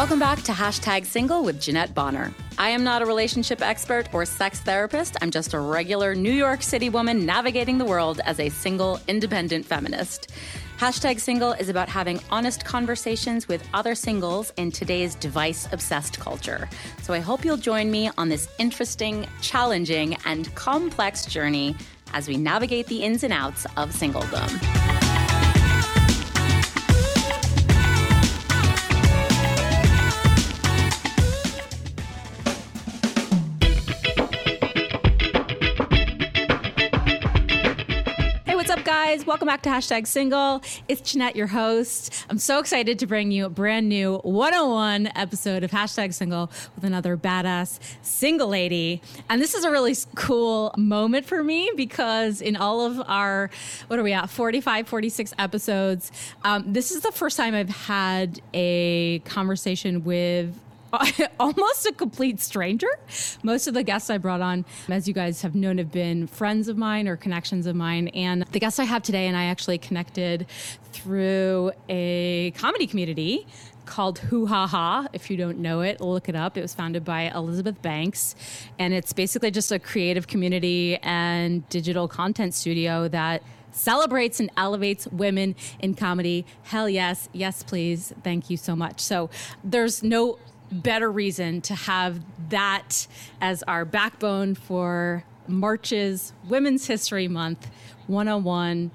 Welcome back to Hashtag Single with Jeanette Bonner. I am not a relationship expert or sex therapist. I'm just a regular New York City woman navigating the world as a single, independent feminist. Hashtag Single is about having honest conversations with other singles in today's device obsessed culture. So I hope you'll join me on this interesting, challenging, and complex journey as we navigate the ins and outs of singledom. Guys. Welcome back to Hashtag Single. It's Jeanette, your host. I'm so excited to bring you a brand new 101 episode of Hashtag Single with another badass single lady. And this is a really cool moment for me because in all of our, what are we at, 45, 46 episodes, um, this is the first time I've had a conversation with almost a complete stranger. Most of the guests I brought on, as you guys have known, have been friends of mine or connections of mine. And the guests I have today and I actually connected through a comedy community called WhoHaha. If you don't know it, look it up. It was founded by Elizabeth Banks. And it's basically just a creative community and digital content studio that celebrates and elevates women in comedy. Hell yes, yes, please. Thank you so much. So there's no better reason to have that as our backbone for March's Women's History Month 101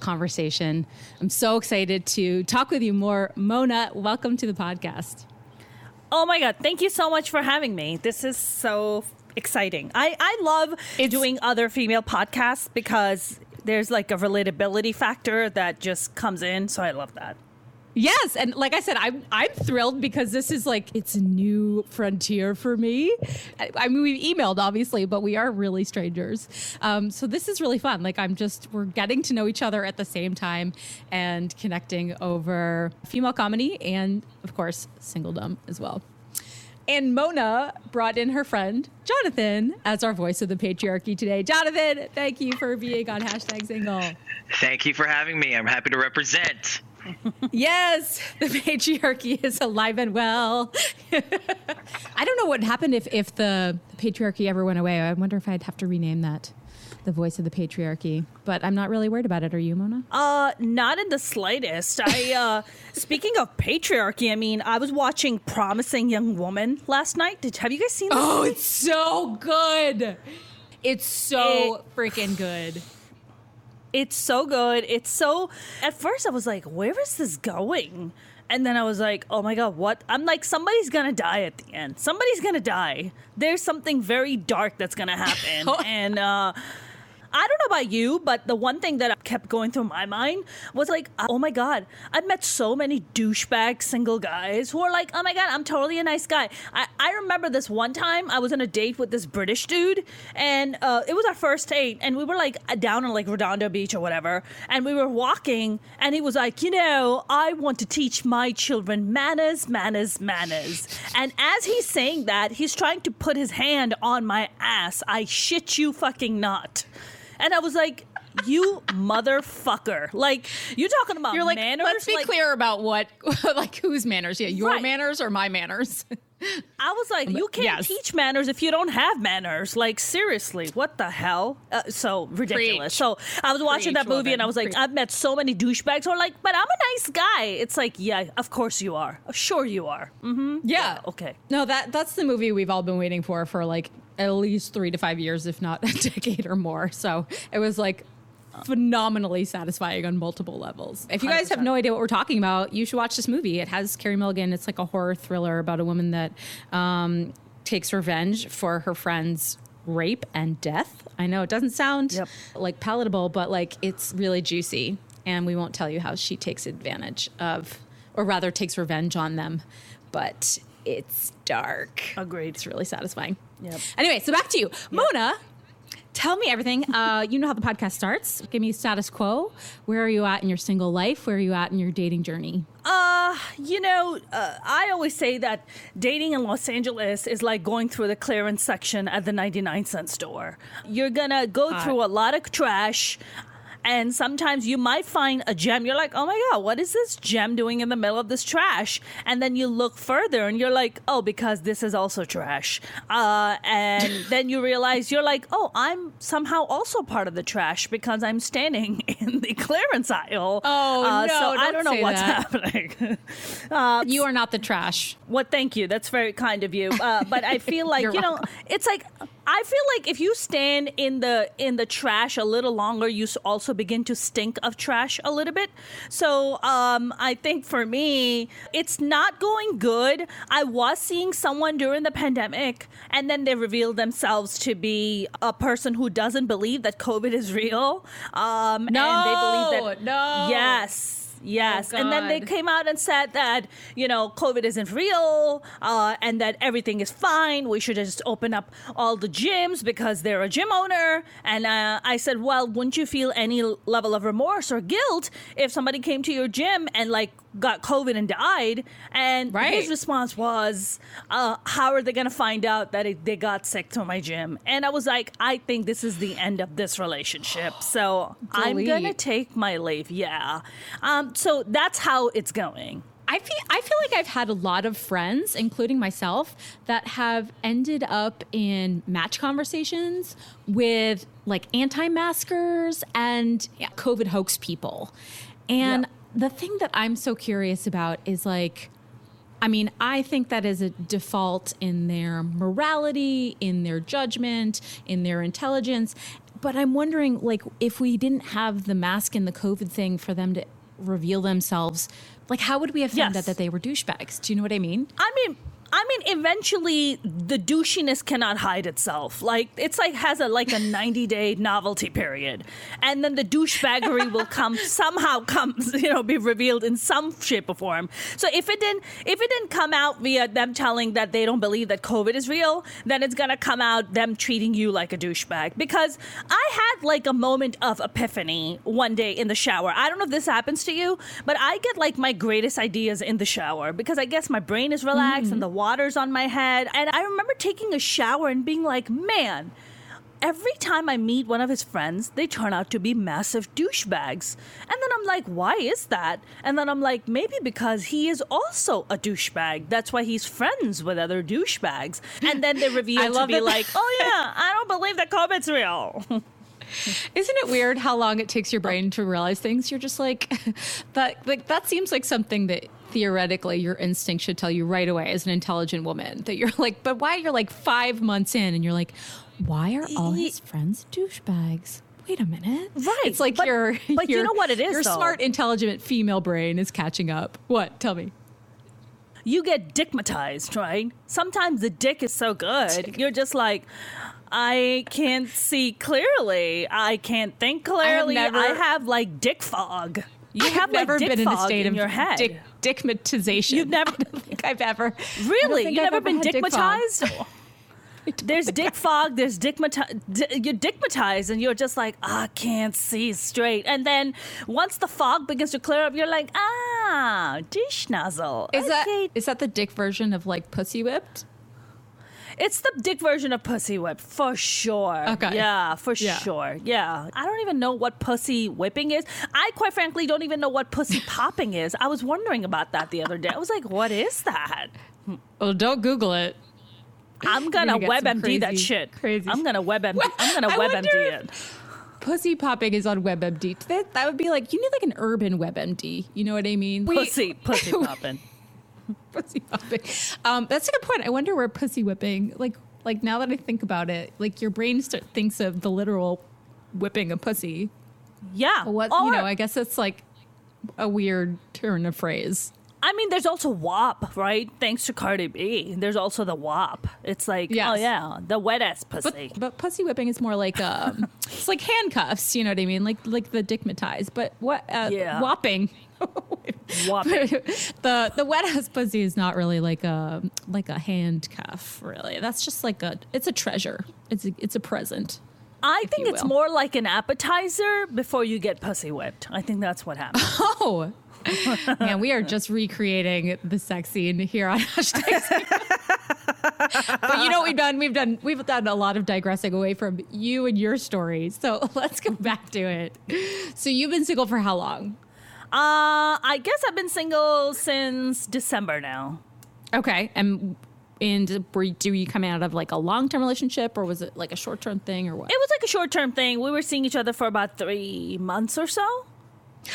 conversation. I'm so excited to talk with you more. Mona, welcome to the podcast. Oh my God. Thank you so much for having me. This is so exciting. I, I love it's, doing other female podcasts because there's like a relatability factor that just comes in. So I love that. Yes, and like I said, I'm I'm thrilled because this is like it's a new frontier for me. I, mean, we've emailed obviously, but we are really strangers. Um, so this is really fun. Like I'm just we're getting to know each other at the same time and connecting over female comedy and of course singledom as well. And Mona brought in her friend Jonathan as our voice of the patriarchy today. Jonathan, thank you for being on hashtag single. Thank you for having me. I'm happy to represent yes, the patriarchy is alive and well. I don't know what happened if, if the patriarchy ever went away. I wonder if I'd have to rename that the voice of the patriarchy. But I'm not really worried about it. Are you, Mona? Uh, not in the slightest. I uh, speaking of patriarchy, I mean, I was watching Promising Young Woman last night. Did have you guys seen? This oh, movie? it's so good. It's so it, freaking good. It's so good. It's so. At first, I was like, where is this going? And then I was like, oh my God, what? I'm like, somebody's gonna die at the end. Somebody's gonna die. There's something very dark that's gonna happen. and, uh, I don't know about you, but the one thing that kept going through my mind was like, oh my God, I've met so many douchebag single guys who are like, oh my God, I'm totally a nice guy. I, I remember this one time I was on a date with this British dude, and uh, it was our first date, and we were like down on like Redondo Beach or whatever, and we were walking, and he was like, you know, I want to teach my children manners, manners, manners. And as he's saying that, he's trying to put his hand on my ass. I shit you fucking not. And I was like, you motherfucker. Like, you talking about You're like, manners? Let's be like, clear about what, like, whose manners? Yeah, your right. manners or my manners? I was like, you can't yes. teach manners if you don't have manners. Like, seriously, what the hell? Uh, so ridiculous. Preach. So I was watching Preach, that movie woman. and I was like, Preach. I've met so many douchebags who are like, but I'm a nice guy. It's like, yeah, of course you are. Sure you are. Mm-hmm. Yeah. yeah. Okay. No, that that's the movie we've all been waiting for for like at least three to five years, if not a decade or more. So it was like phenomenally satisfying on multiple levels. If you guys 100%. have no idea what we're talking about, you should watch this movie. It has Carey Mulligan. It's like a horror thriller about a woman that um, takes revenge for her friend's rape and death. I know it doesn't sound yep. like palatable, but like it's really juicy. And we won't tell you how she takes advantage of, or rather takes revenge on them. But it's dark. Agreed. It's really satisfying. Yep. Anyway, so back to you, yep. Mona. Tell me everything. Uh, you know how the podcast starts. Give me status quo. Where are you at in your single life? Where are you at in your dating journey? Uh, you know, uh, I always say that dating in Los Angeles is like going through the clearance section at the 99 cent store. You're gonna go through a lot of trash And sometimes you might find a gem. You're like, oh my God, what is this gem doing in the middle of this trash? And then you look further and you're like, oh, because this is also trash. Uh, and then you realize you're like, oh, I'm somehow also part of the trash because I'm standing in the clearance aisle. Oh, uh, no, So I don't don't know what's that. happening. You are not the trash. Well, thank you. That's very kind of you. Uh, but I feel like you know, it's like I feel like if you stand in the in the trash a little longer, you also begin to stink of trash a little bit. So um, I think for me, it's not going good. I was seeing someone during the pandemic, and then they revealed themselves to be a person who doesn't believe that COVID is real. Um, and they believe that no. Yes. Yes, Oh, and then they came out and said that you know COVID isn't real, uh, and that everything is fine. We should just open up all the gyms because they're a gym owner. And uh, I said, well, wouldn't you feel any level of remorse or guilt if somebody came to your gym and like got COVID and died? And Right. his response was, uh, "How are they going to find out that it, they got sick to my gym?" And I was like, "I think this is the end of this relationship, so I'm gonna take my leave." Yeah. Um, so that's how it's going. I feel I feel like I've had a lot of friends, including myself, that have ended up in match conversations with like anti-maskers and COVID hoax people. And Yep. The thing that I'm so curious about is like I mean, I think that is a default in their morality, in their judgment, in their intelligence. But I'm wondering, like, if we didn't have the mask and the COVID thing for them to reveal themselves, like, how would we have found Yes. out that they were douchebags? Do you know what I mean? I mean, I mean, eventually the douchiness cannot hide itself. Like it's like has a like a ninety day novelty period, and then the douchebaggery will come somehow comes you know be revealed in some shape or form. So if it didn't if it didn't come out via them telling that they don't believe that COVID is real, then it's gonna come out them treating you like a douchebag. Because I had like a moment of epiphany one day in the shower. I don't know if this happens to you, but I get like my greatest ideas in the shower because I guess my brain is relaxed and the mm. Water's on my head. And I remember taking a shower and being like, man, every time I meet one of his friends, they turn out to be massive douchebags. And then I'm like, why is that? And then I'm like, maybe because he is also a douchebag. That's why he's friends with other douchebags. And then they reveal to be it. like, oh yeah, I don't believe that COVID's real. Isn't it weird how long it takes your brain to realize things? You're just like that. Like that seems like something that theoretically your instinct should tell you right away as an intelligent woman. That you're like, but why you're like five months in and you're like, why are all his friends douchebags? Wait a minute. Right, It's like but- your. but you know what it is, Your though? smart, intelligent female brain is catching up. What? Tell me. you get dickmatized, right? Sometimes the dick is so good, you're just like, I can't see clearly. I can't think clearly. I have, never- like dick fog. You have never like dick been in a state in of your head. dick, dickmatization. You've never- I don't think I've ever. Really? You I've never ever been had dick There's dick fog. There's dickmati- di- You're dickmatized, and you're just like, I can't see straight. And then once the fog begins to clear up, you're like, ah, dish nozzle. Is that Okay, is that the dick version of like pussy whipped? It's the dick version of pussy whip for sure. Okay. Yeah, for Yeah. sure. Yeah. I don't even know what pussy whipping is. I quite frankly don't even know what pussy popping is. I was wondering about that the other day. I was like, what is that? Well, don't Google it. I'm gonna, gonna get some WebMD that shit. crazy- I'm gonna WebMD. I'm gonna WebMD it. Pussy popping is on WebMD. That, that would be like you need like an urban WebMD. You know what I mean? We- Pussy, pussy popping. pussy popping. Um, that's a good point. I wonder where pussy whipping. Like like now that I think about it, like your brain start, thinks of the literal whipping a pussy. Yeah. What Or- you know? I guess it's like a weird turn of phrase. I mean, there's also WAP, right? Thanks to Cardi B. There's also the WAP. It's like, oh yeah, the wet ass But, pussy. but pussy whipping is more like um, it's like handcuffs. You know what I mean? Like like the dickmatized. But what? Uh, Yeah. Whopping. The the wet ass pussy is not really like a like a handcuff. Really, that's just like a it's a treasure. It's a, it's a present. I think it's will. more like an appetizer before you get pussy whipped. I think that's what happens. Oh. Man, we are just recreating the sex scene here on hashtag. but you know what we've done? We've done we've done a lot of digressing away from you and your story. So let's go back to it. So you've been single for how long? Uh, I guess I've been single since December now. Okay, and and were do you come out of like a long term relationship or was it like a short term thing or what? It was like a short term thing. We were seeing each other for about three months or so.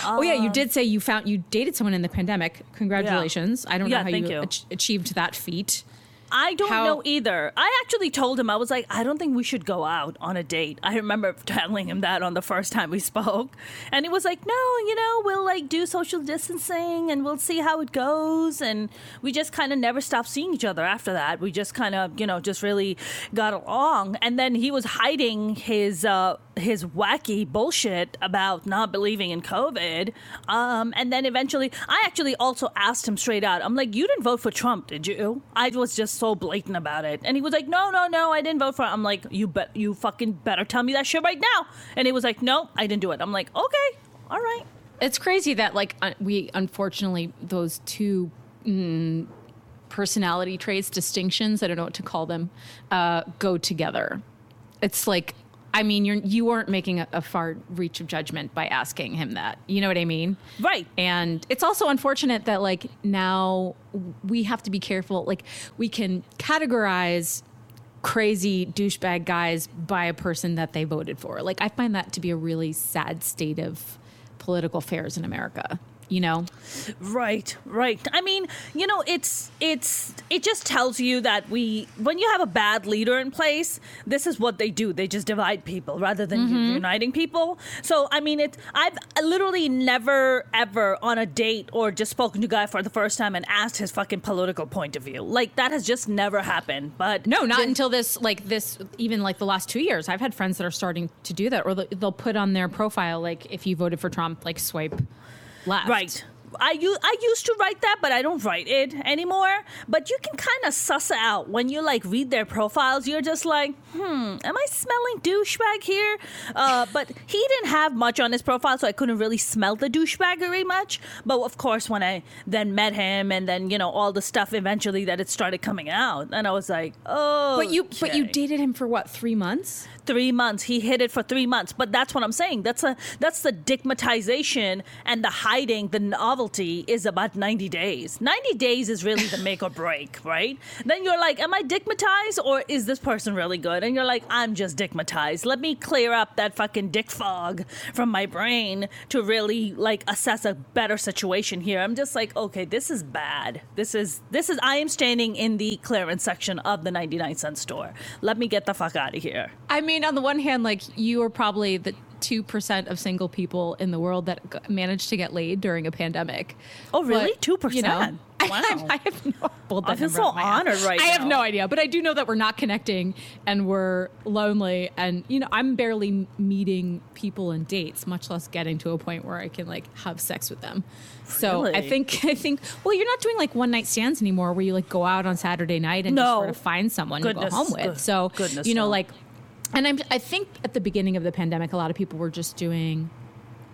oh yeah, you did say you found you dated someone in the pandemic. Congratulations! I don't Yeah, know how you, you. ach- achieved that feat. I don't How- know either. I actually told him I was like, I don't think we should go out on a date. I remember telling him that on the first time we spoke, and he was like, No, you know, we'll like do social distancing and we'll see how it goes. And we just kind of never stopped seeing each other after that. We just kind of, you know, just really got along. And then he was hiding his uh, his wacky bullshit about not believing in COVID. Um, and then eventually, I actually also asked him straight out. I'm like, you didn't vote for Trump, did you? I was just so blatant about it, and he was like, no, no, no, I didn't vote for. Him. I'm like, you bet, you fucking better tell me that shit right now. And he was like, no, I didn't do it. I'm like, okay, all right. It's crazy that like we unfortunately those two mm, personality traits distinctions I don't know what to call them uh, go together. It's like I mean you're you weren't making a, a far reach of judgment by asking him that. You know what I mean? Right. And it's also unfortunate that like now we have to be careful. Like we can categorize crazy douchebag guys by a person that they voted for. Like I find that to be a really sad state of political affairs in America. You know? Right, right. I mean, you know, it's it's it just tells you that we when you have a bad leader in place, this is what they do. They just divide people rather than Mm-hmm. uniting people. So, I mean, it's I've literally never ever on a date or just spoken to a guy for the first time and asked his fucking political point of view. Like that has just never happened. But No, not until this, like this, even like the last two years. I've had friends that are starting to do that, or they'll put on their profile, like, if you voted for Trump, like, swipe left. Right. I, u- I used to write that, but I don't write it anymore. But you can kind of suss it out when you like read their profiles. You're just like, hmm, am I smelling douchebag here? Uh, but he didn't have much on his profile, so I couldn't really smell the douchebaggery much. But of course, when I then met him, and then you know all the stuff eventually that it started coming out, and I was like, oh, But you, but you dated him for what? Three months? Three months. He hid it for three months. But that's what I'm saying. That's a that's the dickmatization and the hiding, the novelty is about 90 days. 90 days is really the make or break, right? Then you're like, am I dickmatized or is this person really good? And you're like, I'm just dickmatized. Let me clear up that fucking dick fog from my brain to really like assess a better situation here. I'm just like, okay, this is bad. This is this is I am standing in the clearance section of the 99 cent store. Let me get the fuck out of here. I mean, on the one hand, like you are probably the two percent of single people in the world that g- managed to get laid during a pandemic. Oh, really? But, you know, 2%? I, I, have no. Pulled I feel so ass. honored right I have no idea, but I do know that we're not connecting and we're lonely, and you know, I'm barely meeting people and dates, much less getting to a point where I can like have sex with them. So I think I think well, you're not doing like one night stands anymore, where you like go out on Saturday night and just No. sort of find someone to go home with. So goodness, you know, no. like, and I'm I think at the beginning of the pandemic, a lot of people were just doing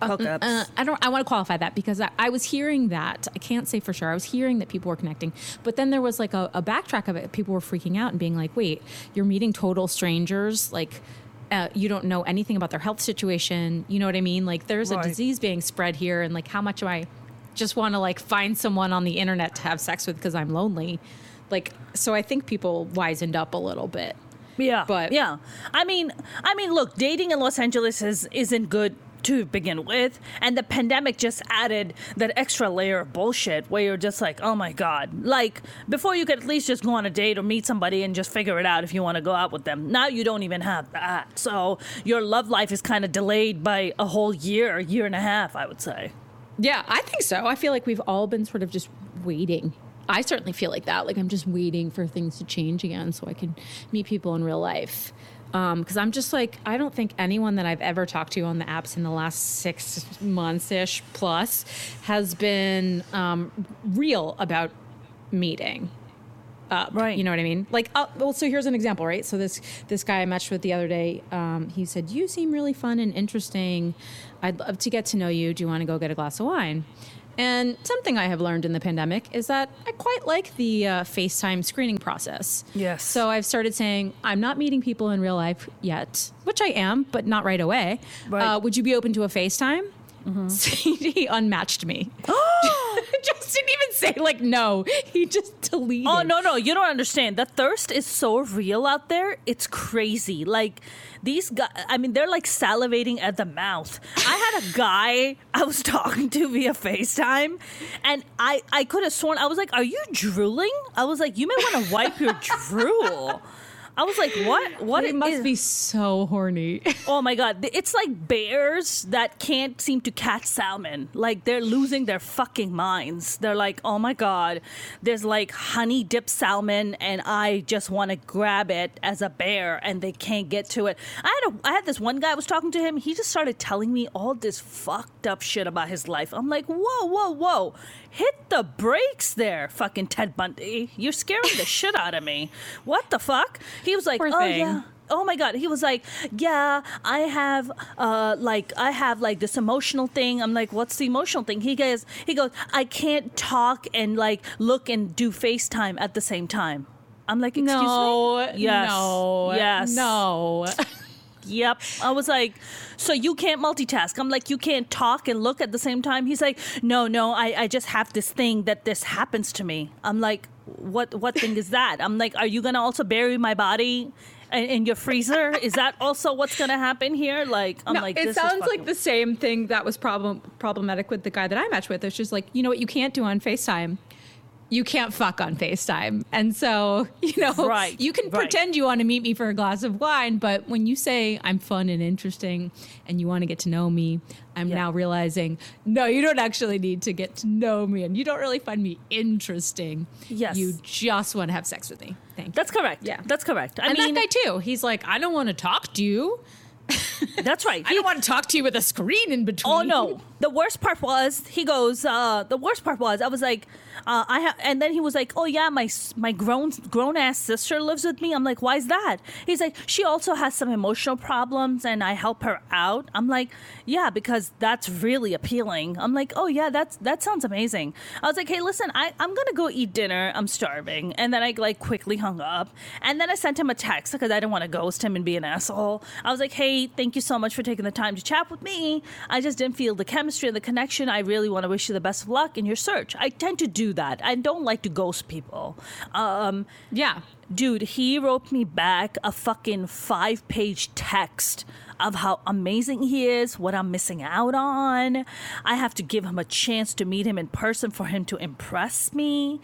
Hookups. uh, I don't. I want to qualify that because I, I was hearing that. I can't say for sure. I was hearing that people were connecting, but then there was like a, a backtrack of it. People were freaking out and being like, "Wait, you're meeting total strangers. Like, uh, you don't know anything about their health situation. You know what I mean? Like, there's a disease being spread here, and like, how much am I just want to like find someone on the internet to have sex with because I'm lonely? Like, so I think people wisened up a little bit. Yeah, But- yeah. I mean, I mean, look, dating in Los Angeles is isn't good to begin with, and the pandemic just added that extra layer of bullshit where you're just like, oh my god, like before you could at least just go on a date or meet somebody and just figure it out if you want to go out with them. Now you don't even have that, so your love life is kind of delayed by a whole year, year and a half, I would say. Yeah, I think so. I feel like we've all been sort of just waiting. I certainly feel like that. Like I'm just waiting for things to change again so I can meet people in real life. Because I'm just like, I don't think anyone that I've ever talked to on the apps in the last six months ish plus has been um, real about meeting up. Right. You know what I mean? Like, uh, well, so here's an example, right? So this this guy I matched with the other day, um, he said, "You seem really fun and interesting. I'd love to get to know you. Do you want to go get a glass of wine?" And something I have learned in the pandemic is that I quite like the uh, FaceTime screening process. Yes. So I've started saying, I'm not meeting people in real life yet, which I am, but not right away. Right. Uh, would you be open to a FaceTime? he unmatched me. just didn't even say like no. He just deleted. Oh no, no, you don't understand. The thirst is so real out there. It's crazy. Like these guys, I mean, they're like salivating at the mouth. I had a guy I was talking to via FaceTime, and I I could have sworn I was like, "Are you drooling?" I was like, "You may want to wipe your drool." I was like, "What? What It must is- be so horny. Oh my god, it's like bears that can't seem to catch salmon. Like they're losing their fucking minds. They're like, "Oh my god, there's like honey dipped salmon and I just want to grab it as a bear and they can't get to it." I had a I had this one guy I was talking to him, he just started telling me all this fucked up shit about his life. I'm like, "Whoa, whoa, whoa. Hit the brakes there, fucking Ted Bundy. You're scaring the shit out of me. What the fuck?" He was like, Poor "Oh thing. yeah." oh my god he was like yeah i have uh like i have like this emotional thing i'm like what's the emotional thing he goes he goes i can't talk and like look and do facetime at the same time i'm like excuse no. me yes No. yes No. Yep. I was like, so you can't multitask. I'm like, you can't talk and look at the same time. He's like, no, no, I, I just have this thing that this happens to me. I'm like, what what thing is that? I'm like, are you gonna also bury my body in, in your freezer? Is that also what's gonna happen here? Like, I'm no, like, it sounds like the same thing that was problem problematic with the guy that I matched with. It's just like, you know what you can't do on FaceTime? You can't fuck on FaceTime. And so, you know, Right, you can right. pretend you want to meet me for a glass of wine, but when you say I'm fun and interesting and you want to get to know me, I'm Yeah. now realizing, no, you don't actually need to get to know me and you don't really find me interesting. Yes. You just want to have sex with me. Thank you. That's correct. Yeah. That's correct. I and mean, that guy too. He's like, I don't want to talk to you. that's right. I don't want to talk to you with a screen in between. Oh no! The worst part was he goes. Uh, the worst part was I was like, uh, I have, and then he was like, oh yeah, my my grown grown ass sister lives with me. I'm like, why is that? He's like, she also has some emotional problems, and I help her out. I'm like, yeah, because that's really appealing. I'm like, oh yeah, that's that sounds amazing. I was like, hey, listen, I I'm gonna go eat dinner. I'm starving, and then I like quickly hung up, and then I sent him a text because I didn't want to ghost him and be an asshole. I was like, hey, thank you so much for taking the time to chat with me. I just didn't feel the chemistry and the connection. I really want to wish you the best of luck in your search. I tend to do that. I don't like to ghost people. Um, Yeah. dude, he wrote me back a fucking five page text of how amazing he is, what I'm missing out on. I have to give him a chance to meet him in person for him to impress me.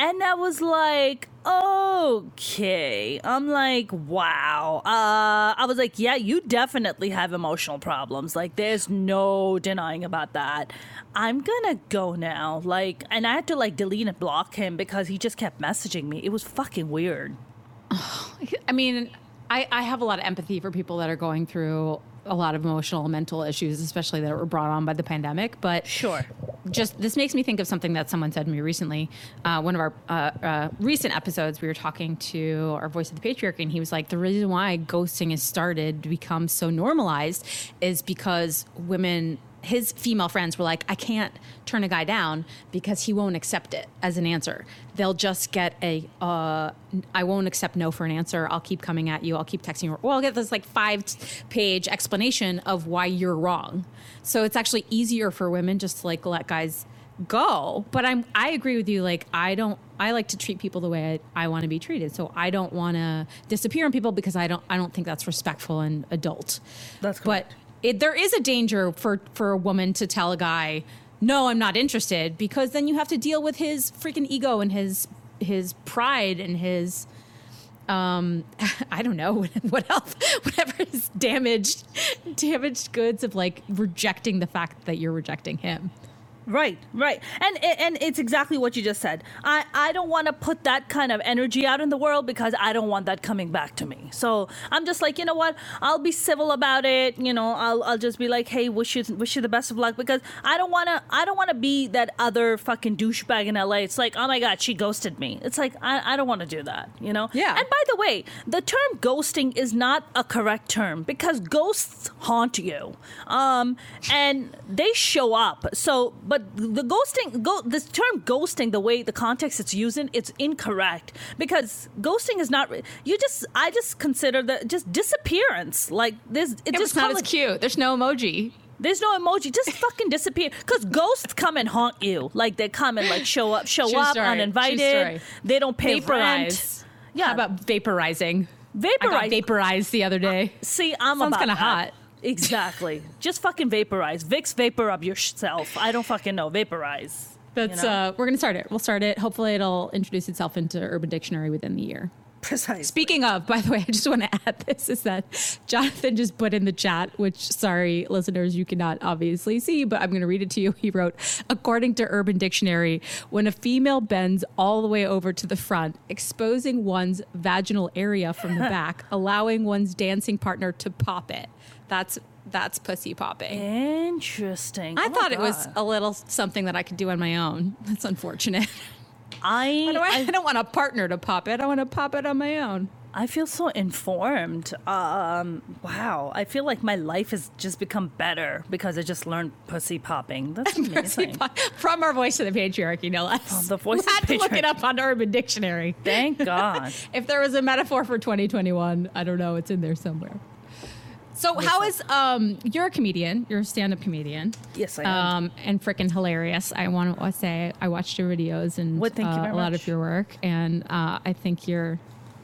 And I was like, okay. I'm like, wow. Uh, I was like, yeah, you definitely have emotional problems. Like, there's no denying about that. I'm gonna go now. Like, and I had to like delete and block him because he just kept messaging me. It was fucking weird. I mean, I, I have a lot of empathy for people that are going through a lot of emotional and mental issues, especially that were brought on by the pandemic. But Sure. just this makes me think of something that someone said to me recently. Uh, one of our uh, uh, recent episodes, we were talking to our voice of the patriarchy, and he was like, "The reason why ghosting has started to become so normalized is because women." His female friends were like, I can't turn a guy down because he won't accept it as an answer. They'll just get a, uh, I won't accept no for an answer. I'll keep coming at you. I'll keep texting you. Or I'll get this like five page explanation of why you're wrong. So it's actually easier for women just to like let guys go. But I'm I agree with you. Like I don't I like to treat people the way I, I want to be treated. So I don't want to disappear on people because I don't I don't think that's respectful and adult. That's But correct. It, there is a danger for for a woman to tell a guy, "No, I'm not interested," because then you have to deal with his freaking ego and his his pride and his um I don't know what else whatever his damaged damaged goods of like rejecting the fact that you're rejecting him. Right, right. And and it's exactly what you just said. I, I don't want to put that kind of energy out in the world because I don't want that coming back to me. So I'm just like, you know what? I'll be civil about it. You know, I'll, I'll just be like, hey, wish you wish you the best of luck because I don't want to I don't want to be that other fucking douchebag in LA. It's like, oh my god, she ghosted me. It's like I, I don't want to do that. You know? Yeah. And by the way, the term ghosting is not a correct term because ghosts haunt you, um, and they show up. So but the ghosting, go, this term ghosting, the way the context it's used in, it's incorrect because ghosting is not. You just, I just consider that just disappearance. Like this, it It just not as cute. There's no emoji. There's no emoji. Just fucking disappear. Because ghosts come and haunt you. Like they come and like show up, show True up story. Uninvited. They don't pay rent. Vaporize. Yeah. How about vaporizing? I got Vaporize. vaporized the other uh, day. See, I'm Sounds about kinda hot. Exactly. Just fucking vaporize. Vicks vapor up yourself. I don't fucking know. Vaporize. That's You know? uh, we're gonna start it. We'll start it. Hopefully, it'll introduce itself into Urban Dictionary within the year. Precisely. Speaking of, by the way, I just want to add this is that Jonathan just put in the chat, which, sorry, listeners, you cannot obviously see, but I'm going to read it to you. He wrote, according to Urban Dictionary, when a female bends all the way over to the front, exposing one's vaginal area from the back, allowing one's dancing partner to pop it. That's that's pussy popping. Interesting. I Oh thought it was a little something that I could do on my own. That's unfortunate. I, I, I, I don't want a partner to pop it. I want to pop it on my own. I feel so informed. Um, wow. I feel like my life has just become better because I just learned pussy popping. That's amazing. From our voice of the patriarchy, no less. From the voice we had to look it up on Urban Dictionary. Thank God. If there was a metaphor for 2021, I don't know. It's in there somewhere. So, how is um? You're a comedian. You're a stand-up comedian. Yes, I am. Um, and freaking hilarious. I want to say I watched your videos and Well, thank you uh, a lot much. of your work, and uh, I think you're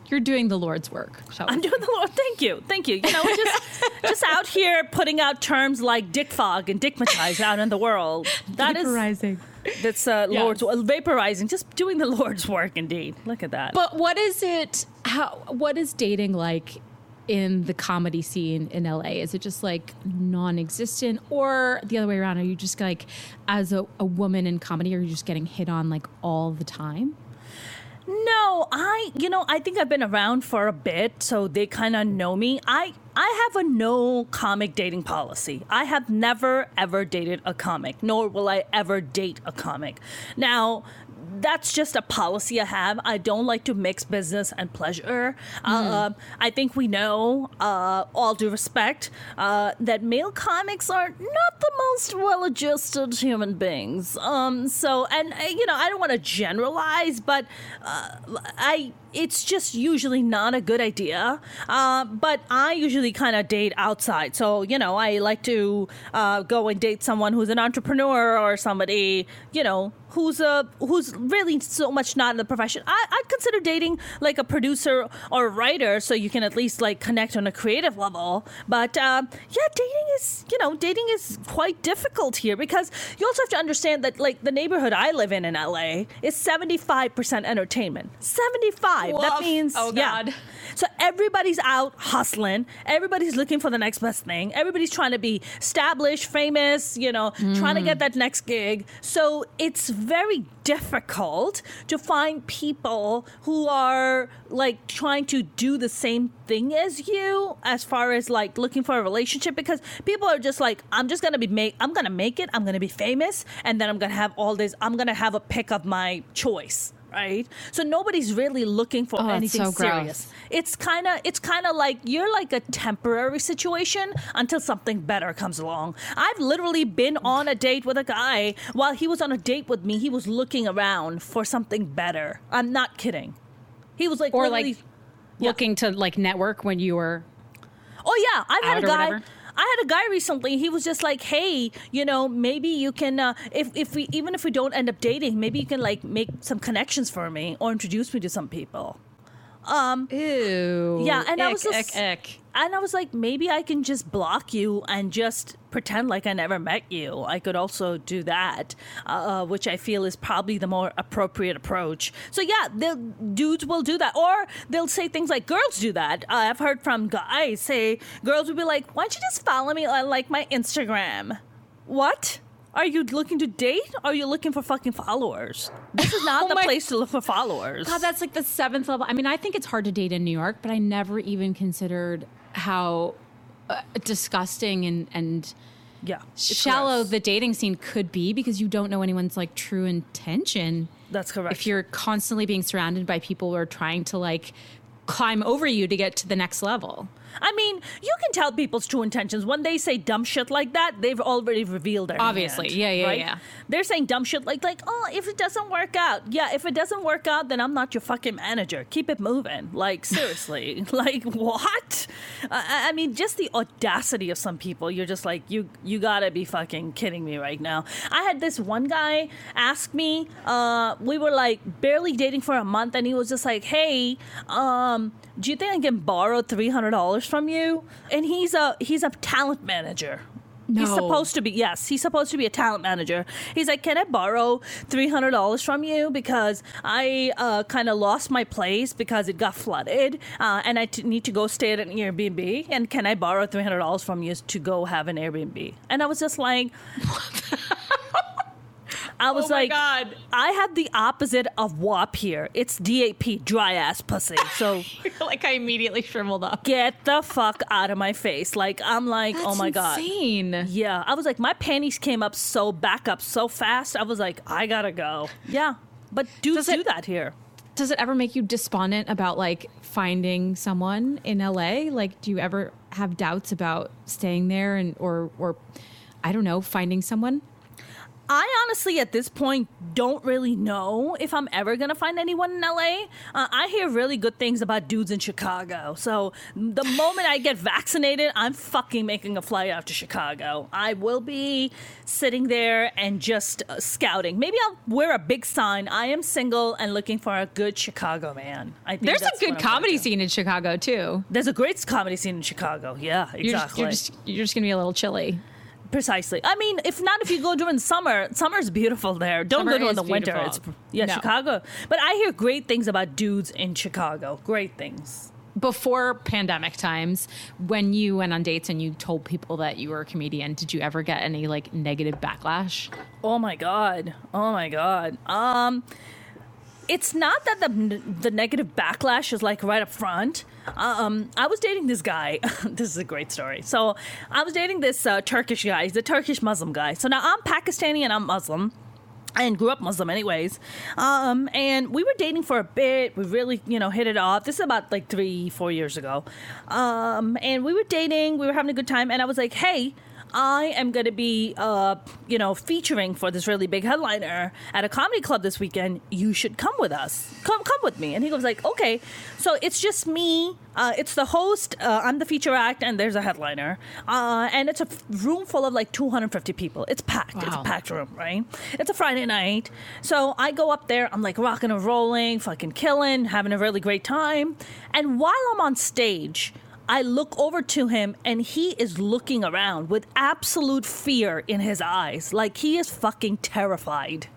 you're doing the Lord's work. I'm doing the Lord. Thank you, thank you. You know, just just out here putting out terms like dick fog and dickmatize out in the world. That is Vaporizing. that's uh, Yes. Lord's vaporizing. Just doing the Lord's work, indeed. Look at that. But what is it? How? What is dating like in the comedy scene in LA? Is it just like non-existent, or the other way around? Are you just like, as a, a woman in comedy, are you just getting hit on like all the time? No, I you know, I think I've been around for a bit, so they kind of know me. I I have a no comic dating policy. I have never ever dated a comic, nor will I ever date a comic. Now, that's just a policy I have. I don't like to mix business and pleasure. Uh, I think we know, uh, all due respect, uh, that male comics are not the most well-adjusted human beings. Um, so, and uh, you know, I don't want to generalize, but uh, I it's just usually not a good idea. Uh, but I usually kind of date outside. So, you know, I like to uh, go and date someone who's an entrepreneur or somebody, you know, who's a who's really so much not in the profession. I, I'd consider dating like a producer or a writer, so you can at least like connect on a creative level. But uh, yeah, dating is you know dating is quite difficult here because you also have to understand that like the neighborhood I live in in LA is seventy five percent entertainment. Seventy five. That means Oh, yeah. God. So everybody's out hustling. Everybody's looking for the next best thing. Everybody's trying to be established, famous, you know, trying to get that next gig. So it's very difficult to find people who are like trying to do the same thing as you as far as like looking for a relationship because people are just like I'm just going to be make I'm going to make it. I'm going to be famous and then I'm going to have all this I'm going to have a pick of my choice. Right, so nobody's really looking for Oh, anything so gross. serious. It's kind of it's kind of like you're like a temporary situation until something better comes along. I've literally been on a date with a guy. While he was on a date with me he was looking around for something better. I'm not kidding. He was like Or like looking to like network when you were Oh yeah, I've had a guy. I had a guy recently. He was just like, "Hey, you know, maybe you can, uh, if if we even if we don't end up dating, maybe you can like make some connections for me or introduce me to some people." ew. Yeah, and I was just- ick, ick. And I was like, maybe I can just block you and just pretend like I never met you. I could also do that, uh, which I feel is probably the more appropriate approach. So yeah, the dudes will do that, or they'll say things like girls do that. Uh, I've heard from guys say girls will be like, "Why don't you just follow me on like my Instagram?" What? Are you looking to date? Or are you looking for fucking followers? This is not Oh the my- place to look for followers. God, that's like the seventh level. I mean, I think it's hard to date in New York, but I never even considered how uh, disgusting and and yeah, shallow gross. the dating scene could be because you don't know anyone's like true intention. That's correct. If you're constantly being surrounded by people who are trying to like climb over you to get to the next level. I mean, you can tell people's true intentions when they say dumb shit like that. They've already revealed their Obviously. hand, Yeah, yeah, right? yeah. They're saying dumb shit like like oh, if it doesn't work out, yeah, if it doesn't work out, then I'm not your fucking manager. Keep it moving. Like seriously, like what? I, I mean, just the audacity of some people. You're just like you you gotta be fucking kidding me right now. I had this one guy ask me. Uh, we were like barely dating for a month, and he was just like, hey, um do you think I can borrow three hundred dollars from you? And he's a he's a talent manager. He's supposed to be yes, he's supposed to be a talent manager. He's like, can I borrow three hundred dollars from you because I uh, kind of lost my place because it got flooded, uh, and I t- need to go stay at an Airbnb. And can I borrow three hundred dollars from you to go have an Airbnb? And I was just like, I was Oh my like, God. I had the opposite of WAP here. It's DAP, dry ass pussy. So like I immediately shriveled up. get the fuck out of my face. Like I'm like, oh That's my god. Yeah, I was like, my panties came up so back up so fast. I was like, I gotta go. Yeah, but dudes Does it- do that here. Does it ever make you despondent about like finding someone in LA? Like, do you ever have doubts about staying there and or or I don't know, finding someone? I honestly, at this point, don't really know if I'm ever gonna find anyone in LA. Uh, I hear really good things about dudes in Chicago. So the moment I get vaccinated, I'm fucking making a flight out to Chicago. I will be sitting there and just uh, scouting. Maybe I'll wear a big sign. I am single and looking for a good Chicago man. I think There's a good what I'm gonna comedy scene in Chicago too. There's a great comedy scene in Chicago. Yeah, You're, exactly. just, you're just you're just gonna be a little chilly. Precisely. I mean, if not, if you go during summer, summer's beautiful there. Don't Summer go during the winter. It's yeah, No. Chicago. But I hear great things about dudes in Chicago. Great things. Before pandemic times, when you went on dates and you told people that you were a comedian, did you ever get any like negative backlash? Oh my god. Oh my god. Um it's not that the the negative backlash is like right up front. Um, I was dating this guy. this is a great story. So I was dating this uh, Turkish guy. He's a Turkish Muslim guy. So now I'm Pakistani and I'm Muslim. And grew up Muslim, anyways. Um, and we were dating for a bit. We really, you know, hit it off. This is about like three, four years ago. Um, and we were dating. We were having a good time. And I was like, "Hey, I am going to be, uh, you know, featuring for this really big headliner at a comedy club this weekend. You should come with us. Come, come with me. And he goes like, okay. So it's just me. Uh, it's the host. Uh, I'm the feature act, and there's a headliner. Uh, and it's a room full of like 250 people. It's packed. It's a packed room, right? It's a Friday night. So I go up there. I'm like rocking and rolling, fucking killing, having a really great time. And while I'm on stage, I look over to him and he is looking around with absolute fear in his eyes. Like he is fucking terrified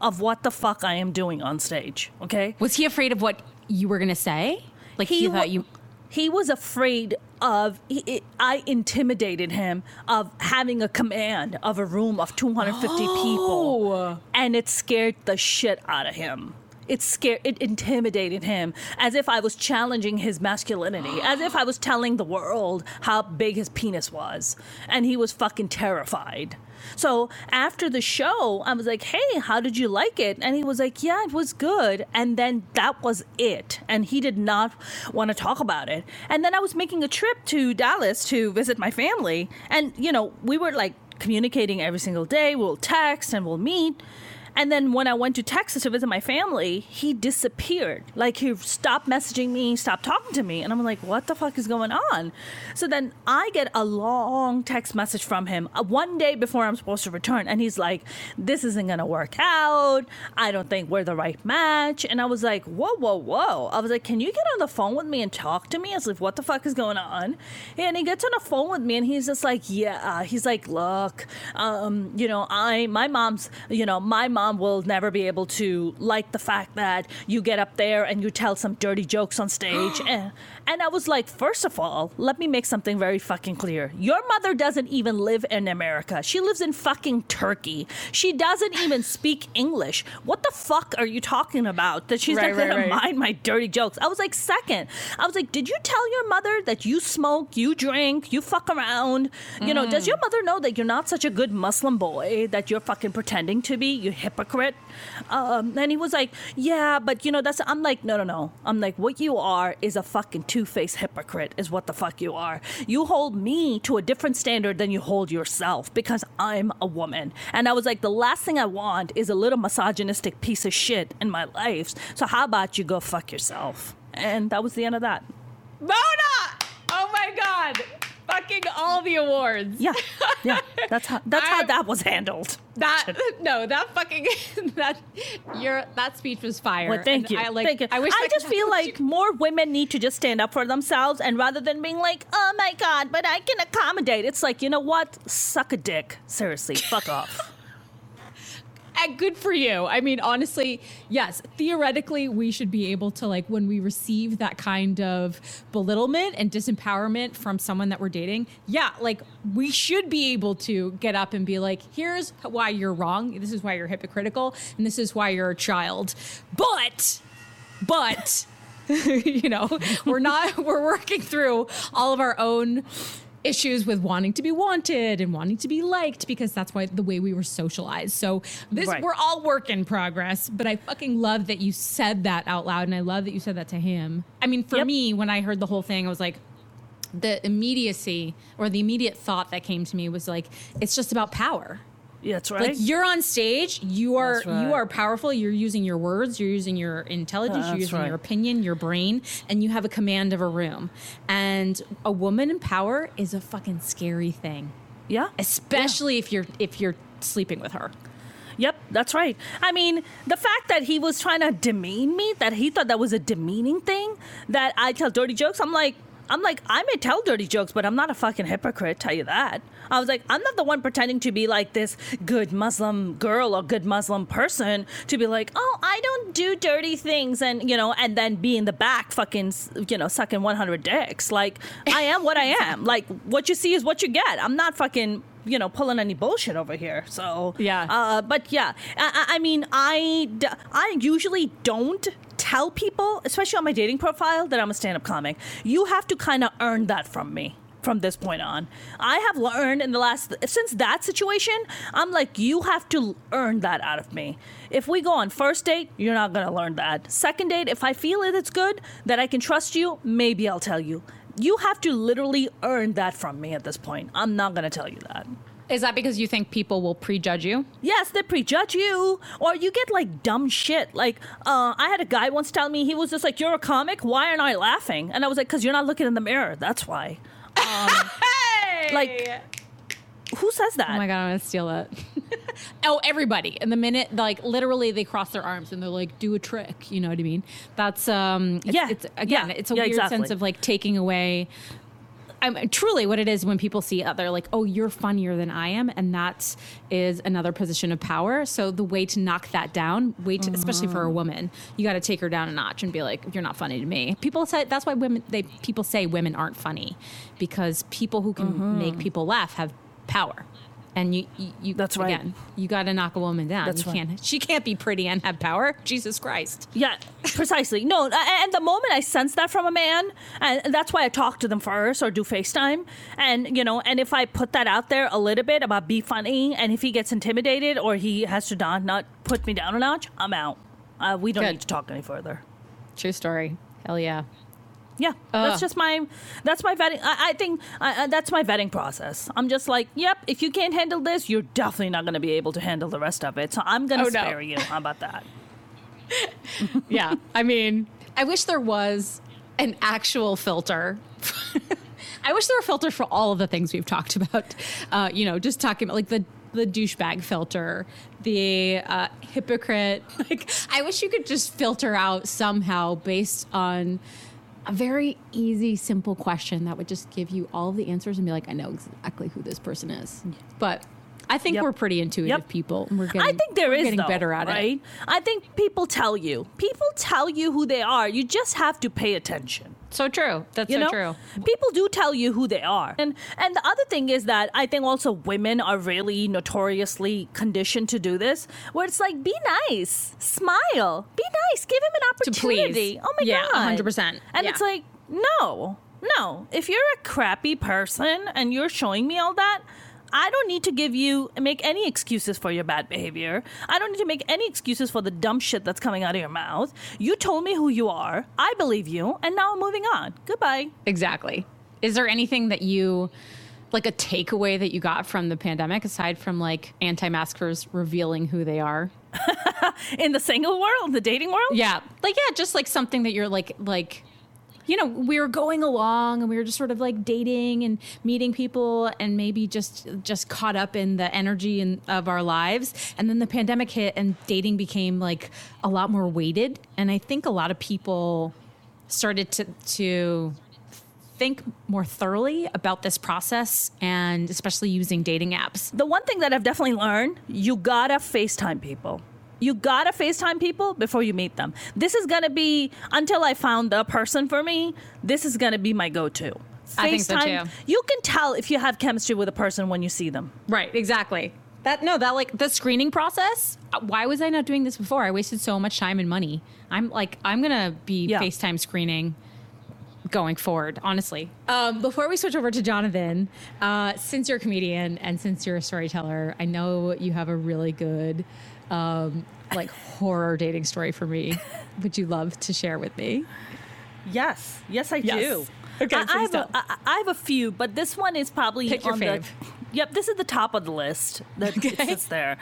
of what the fuck I am doing on stage. Okay? Was he afraid of what you were gonna say? Like he, wa- thought you. he was afraid of he, i intimidated him of having a command of a room of 250 Oh. people and it scared the shit out of him it scared it intimidated him as if i was challenging his masculinity as if i was telling the world how big his penis was and he was fucking terrified so after the show, I was like, hey, how did you like it? And he was like, yeah, it was good. And then that was it. And he did not want to talk about it. And then I was making a trip to Dallas to visit my family. And, you know, we were like communicating every single day. We'll text and we'll meet. And then when I went to Texas to visit my family, he disappeared. Like he stopped messaging me, stopped talking to me. And I'm like, what the fuck is going on? So then I get a long text message from him uh, one day before I'm supposed to return. And he's like, this isn't going to work out. I don't think we're the right match. And I was like, whoa, whoa, whoa. I was like, can you get on the phone with me and talk to me? I was like, what the fuck is going on? And he gets on the phone with me and he's just like, yeah. He's like, look, um, you know, I, my mom's, you know, my mom will never be able to like the fact that you get up there and you tell some dirty jokes on stage. and, eh. And I was like, first of all, let me make something very fucking clear. Your mother doesn't even live in America. She lives in fucking Turkey. She doesn't even speak English. What the fuck are you talking about? That she's Right, not right, gonna right. mind my dirty jokes. I was like, second, I was like, did you tell your mother that you smoke, you drink, you fuck around? You know, does your mother know that you're not such a good Muslim boy that you're fucking pretending to be? You hypocrite hypocrite. Um, and he was like, yeah, but you know, that's, I'm like, no, no, no. I'm like, what you are is a fucking two faced hypocrite, is what the fuck you are. You hold me to a different standard than you hold yourself because I'm a woman. And I was like, the last thing I want is a little misogynistic piece of shit in my life. So how about you go fuck yourself? And that was the end of that. Mona! Oh my god! Fucking all the awards. Yeah, yeah. That's how that's how that was handled. That no, that fucking that your that speech was fire. Well, thank you. I like. thank you. I wish I just feel like more women need to just stand up for themselves, and rather than being like, "Oh my god," but I can accommodate. It's like, you know what? Suck a dick. Seriously, fuck off. And good for you. I mean, honestly, yes. Theoretically, we should be able to like when we receive that kind of belittlement and disempowerment from someone that we're dating. Yeah, like we should be able to get up and be like, "Here's why you're wrong. This is why you're hypocritical, and this is why you're a child." But, but. you know, we're not, we're working through all of our own issues with wanting to be wanted and wanting to be liked because that's why the way we were socialized. So this Right. we're all work in progress, but I fucking love that you said that out loud and I love that you said that to him. I mean, for Yep. me when I heard the whole thing, I was like the immediacy or the immediate thought that came to me was like it's just about power. Yeah, that's right. Like you're on stage, you are right. you are powerful. You're using your words, you're using your intelligence, you're using right. your opinion, your brain, and you have a command of a room. And a woman in power is a fucking scary thing, yeah. especially if you're if you're sleeping with her. Yep, that's right. I mean, the fact that he was trying to demean me, that he thought that was a demeaning thing, that I tell dirty jokes, I'm like, I'm like, I may tell dirty jokes, but I'm not a fucking hypocrite, tell you that. I was like, I'm not the one pretending to be like this good Muslim girl or good Muslim person to be like, oh, I don't do dirty things and, you know, and then be in the back fucking, you know, sucking 100 dicks. Like, I am what I am. Like, what you see is what you get. I'm not fucking you know, pulling any bullshit over here. So Yeah. Uh, but yeah, I, mean, I I mean, I d- I usually don't tell people, especially on my dating profile, that I'm a stand-up comic. You have to kind of earn that from me. From this point on, I have learned in the last since that situation. I'm like, you have to earn that out of me. If we go on first date, you're not gonna learn that. Second date, if I feel it, it's good that I can trust you, maybe I'll tell you. You have to literally earn that from me at this point. I'm not gonna tell you that. Is that because you think people will prejudge you? Yes, they prejudge you, or you get like dumb shit. Like, uh, I had a guy once tell me he was just like, "You're a comic. Why aren't I laughing?" And I was like, "Cause you're not looking in the mirror. That's why." Hey! Like- Who says that? Oh my god, I'm gonna steal that. oh, everybody. And the minute, like, literally, they cross their arms and they're like, "Do a trick." You know what I mean? That's um, it's, Yeah. It's again, Yeah. it's a Yeah, weird exactly. sense of like taking away. I'm truly what it is when people see other like, "Oh, you're funnier than I am," and that is another position of power. So the way to knock that down, way to, especially for a Mm-hmm. woman, you got to take her down a notch and be like, "You're not funny to me." People say that's why women they people say women aren't funny because people who can Mm-hmm. make people laugh have power. And you, you, you That's right. again, you got to knock a woman down. That's you right. can't. She can't be pretty and have power. Jesus Christ. Yeah, precisely. No, and the moment I sense that from a man, and that's why I talk to them first or do FaceTime. And, you know, and if I put that out there a little bit about be funny, and if he gets intimidated or he has to not, not put me down a notch, I'm out. Uh, we don't Good. need to talk any further. True story. Hell yeah. Yeah, Ugh. that's just my that's my vetting. I, I think uh, uh, that's my vetting process. I'm just like, yep, if you can't handle this, you're definitely not going to be able to handle the rest of it. So I'm going Oh, to no. spare you. How about that? yeah. I mean, I wish there was an actual filter. I wish there were filters for all of the things we've talked about. Uh, you know, just talking about like the the douchebag filter, the uh, hypocrite. Like, I wish you could just filter out somehow based on a very easy, simple question that would just give you all the answers and be like, I know exactly who this person is. But I think Yep. we're pretty intuitive Yep. people. And we're getting, I think there we're is getting though, better at right? it. I think people tell you. People tell you who they are. You just have to pay attention. So true. That's You so know, true. people do tell you who they are, and and the other thing is that I think also women are really notoriously conditioned to do this, where it's like, be nice, smile, be nice, give him an opportunity. Oh my Yeah, god, 100%. And Yeah. it's like, no, no. If you're a crappy person and you're showing me all that. I don't need to give you make any excuses for your bad behavior. I don't need to make any excuses for the dumb shit that's coming out of your mouth. You told me who you are. I believe you, and now I'm moving on. Goodbye. Exactly. Is there anything that you like a takeaway that you got from the pandemic aside from like anti-maskers revealing who they are? In the single world, the dating world? Yeah. Like yeah, just like something that you're like like you know, we were going along and we were just sort of like dating and meeting people and maybe just just caught up in the energy in, of our lives. And then the pandemic hit and dating became like a lot more weighted. And I think a lot of people started to to think more thoroughly about this process and especially using dating apps. The one thing that I've definitely learned, you gotta FaceTime people. You gotta FaceTime people before you meet them. This is gonna be until I found the person for me. This is gonna be my go-to. I think so, too. You can tell if you have chemistry with a person when you see them. Right, exactly. That no, that like the screening process. uh, Why was I not doing this before? I wasted so much time and money. I'm like I'm gonna be Yeah. FaceTime screening going forward. Honestly. Um, before we switch over to Jonathan, uh, since you're a comedian and since you're a storyteller, I know you have a really good um, like horror dating story for me. Would you love to share with me? Yes, yes, I Yes. do. Okay, I, I have a, tell. I, I have a few, but this one is probably Pick your on the. Yep, this is the top of the list that Okay. sits there.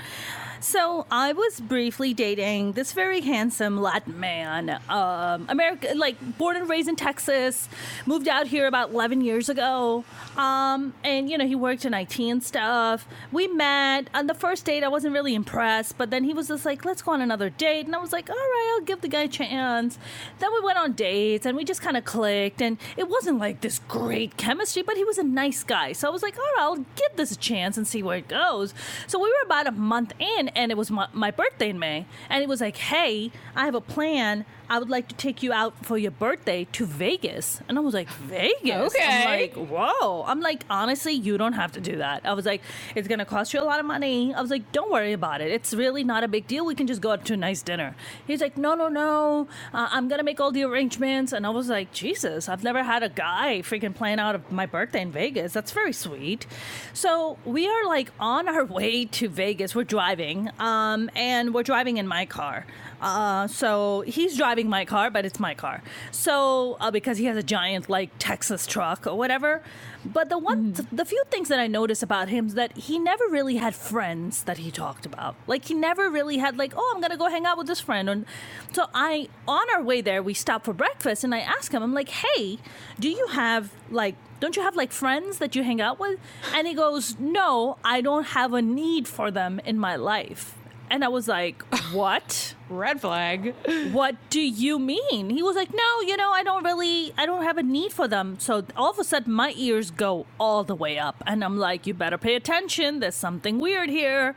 So I was briefly dating this very handsome Latin man, um, America, like born and raised in Texas, moved out here about 11 years ago, um, and you know he worked in IT and stuff. We met on the first date. I wasn't really impressed, but then he was just like, "Let's go on another date," and I was like, "All right, I'll give the guy a chance." Then we went on dates, and we just kind of clicked, and it wasn't like this great chemistry, but he was a nice guy, so I was like, "All right, I'll give this a chance and see where it goes." So we were about a month in, and it was my, my birthday in May, and he was like, "Hey, I have a plan. I would like to take you out for your birthday to Vegas," and I was like, "Vegas?" Okay. I'm like, whoa. I'm like, honestly, you don't have to do that. I was like, it's going to cost you a lot of money. I was like, don't worry about it. It's really not a big deal. We can just go out to a nice dinner. He's like, no, no, no. Uh, I'm going to make all the arrangements. And I was like, Jesus, I've never had a guy freaking plan out of my birthday in Vegas. That's very sweet. So we are like on our way to Vegas. We're driving, um, and we're driving in my car. Uh, so he's driving my car, but it's my car. So uh, because he has a giant like Texas truck or whatever. But the one, the few things that I notice about him is that he never really had friends that he talked about. Like he never really had like, oh, I'm gonna go hang out with this friend. And so I, on our way there, we stopped for breakfast, and I asked him, I'm like, hey, do you have like don't you have like friends that you hang out with? And he goes, No, I don't have a need for them in my life. And I was like, What? Red flag. what do you mean? He was like, No, you know, I don't really, I don't have a need for them. So all of a sudden, my ears go all the way up. And I'm like, You better pay attention. There's something weird here.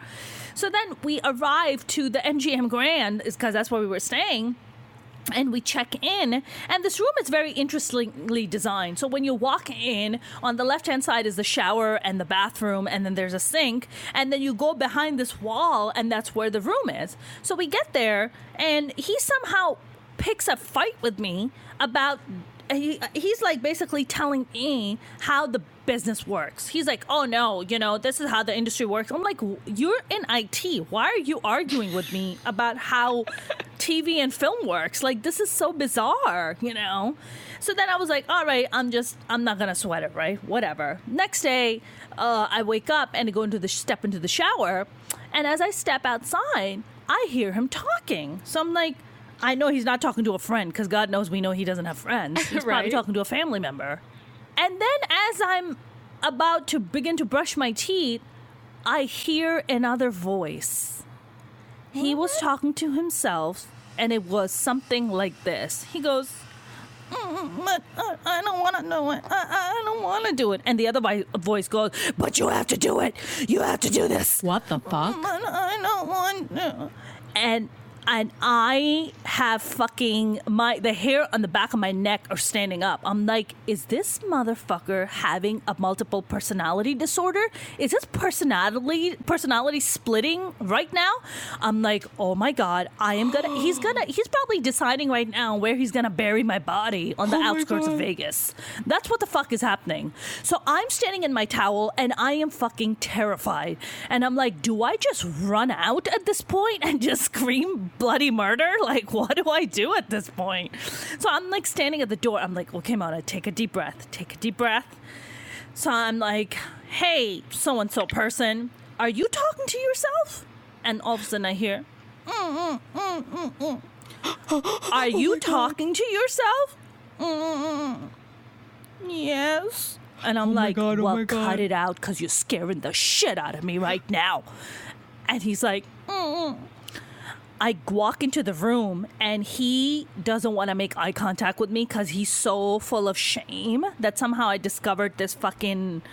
So then we arrived to the MGM Grand, is because that's where we were staying and we check in and this room is very interestingly designed. So when you walk in on the left hand side is the shower and the bathroom and then there's a sink and then you go behind this wall and that's where the room is. So we get there and he somehow picks a fight with me about he, he's like basically telling me how the business works. He's like, "Oh no, you know, this is how the industry works." I'm like, "You're in IT. Why are you arguing with me about how TV and film works? Like this is so bizarre, you know?" So then I was like, "All right, I'm just I'm not to sweat it, right? Whatever." Next day, uh, I wake up and I go into the step into the shower, and as I step outside, I hear him talking. So I'm like, I know he's not talking to a friend because God knows we know he doesn't have friends. He's probably talking to a family member. And then as I'm about to begin to brush my teeth, I hear another voice. He was talking to himself, and it was something like this. He goes, "Mm, but I, I don't want to do it. I, I don't want to do it. And the other voice goes, but you have to do it. You have to do this. What the fuck? But I don't want to. And and I have fucking my the hair on the back of my neck are standing up. I'm like, is this motherfucker having a multiple personality disorder? Is this personality personality splitting right now? I'm like, oh my god, I am gonna. He's gonna. He's probably deciding right now where he's gonna bury my body on the Oh outskirts of Vegas. That's what the fuck is happening. So I'm standing in my towel and I am fucking terrified. And I'm like, do I just run out at this point and just scream bloody murder? Like, what do I do at this point? So I'm like standing at the door. I'm like, okay, Mona, take a deep breath. Take a deep breath. So I'm like, hey, so and so person, are you talking to yourself? And all of a sudden I hear, "Mm, mm, mm, mm, mm." are you talking to yourself? "Mm, Yes. And I'm Oh like, God, oh well, cut it out because you're scaring the shit out of me right now. And he's like, "Mm." I walk into the room and he doesn't want to make eye contact with me because he's so full of shame that somehow I discovered this fucking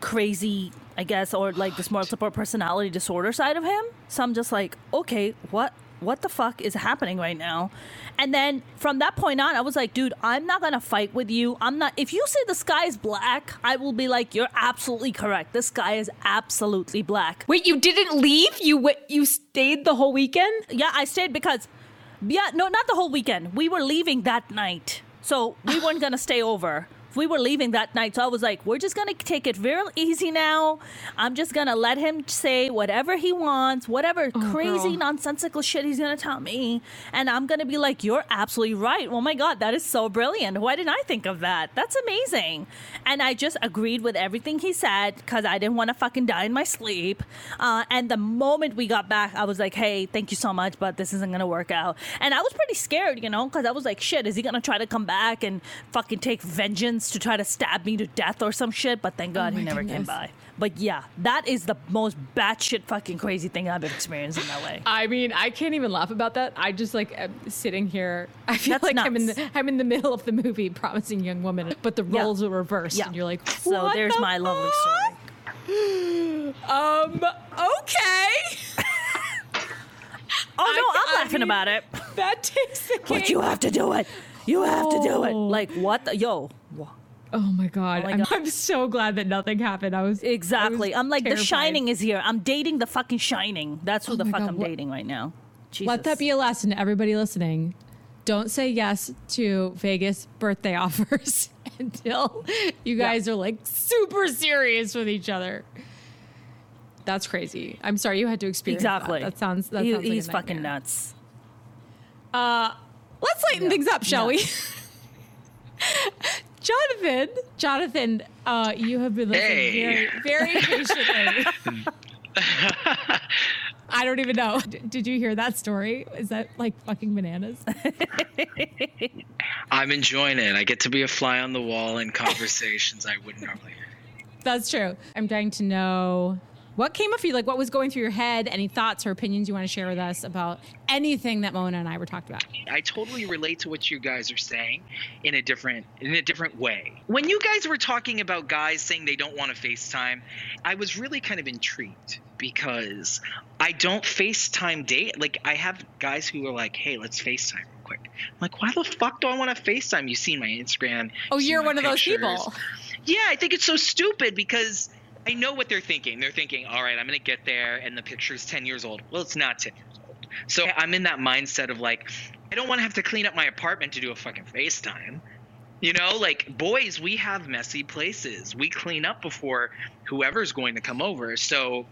crazy, I guess, or like this multiple personality disorder side of him. So I'm just like, okay, what? What the fuck is happening right now? And then from that point on, I was like, dude, I'm not gonna fight with you. I'm not. If you say the sky is black, I will be like, you're absolutely correct. The sky is absolutely black. Wait, you didn't leave? You w- you stayed the whole weekend? Yeah, I stayed because, yeah, no, not the whole weekend. We were leaving that night, so we weren't gonna stay over. We were leaving that night, so I was like, "We're just gonna take it real easy now. I'm just gonna let him say whatever he wants, whatever crazy girl. nonsensical shit he's gonna tell me, and I'm gonna be like, "You're absolutely right. Oh my god, that is so brilliant. Why didn't I think of that? That's amazing." And I just agreed with everything he said because I didn't want to fucking die in my sleep. Uh, and the moment we got back, I was like, "Hey, thank you so much, but this isn't gonna work out." And I was pretty scared, you know, because I was like, "Shit, is he gonna try to come back and fucking take vengeance to try to stab me to death or some shit?" But thank God Oh he never came by. But yeah, that is the most batshit fucking crazy thing I've experienced in LA. I mean, I can't even laugh about that. I just like am sitting here. I feel That's like I'm in the I'm in the middle of the movie, promising young woman, but the Yeah. roles are reversed, Yeah. and you're like, So there's the my lovely story. Um. Okay. Oh no, I- I'm I laughing mean- about it. that takes the cake. But you have to do it. You have to do it. Oh. Like what? The, yo. Oh my god. Oh my I'm, I'm so glad that nothing happened. I was Exactly. I was I'm like, The. Shining is here. I'm dating the fucking Shining. That's who Oh the fuck God, I'm what- dating right now. Jesus. Let that be a lesson to everybody listening. Don't say yes to Vegas birthday offers until you guys are like super serious with each other. That's crazy. I'm sorry you had to experience exactly. that. That sounds that He- sounds like he's fucking nuts. Uh, let's lighten Yeah. things up, shall Yeah. we? Jonathan, Jonathan, uh, you have been listening Hey. very, very patiently. I don't even know. D- did you hear that story? Is that like fucking bananas? I'm enjoying it. I get to be a fly on the wall in conversations I wouldn't normally hear. That's true. I'm dying to know what came up for you. Like, what was going through your head? Any thoughts or opinions you want to share with us about anything that Mona and I were talking about? I totally relate to what you guys are saying in a different in a different way. When you guys were talking about guys saying they don't want to FaceTime, I was really kind of intrigued because I don't FaceTime date. Like I have guys who are like, "Hey, let's FaceTime real quick." I'm like, why the fuck do I want to FaceTime? You've seen my Instagram. Oh, you're one of those people. Yeah, I think it's so stupid because I know what they're thinking. They're thinking, all right, I'm going to get there and the picture's 10 years old. Well, it's not 10 years old. So I'm in that mindset of like, I don't want to have to clean up my apartment to do a fucking FaceTime. You know, like boys, we have messy places. We clean up before whoever's going to come over. So,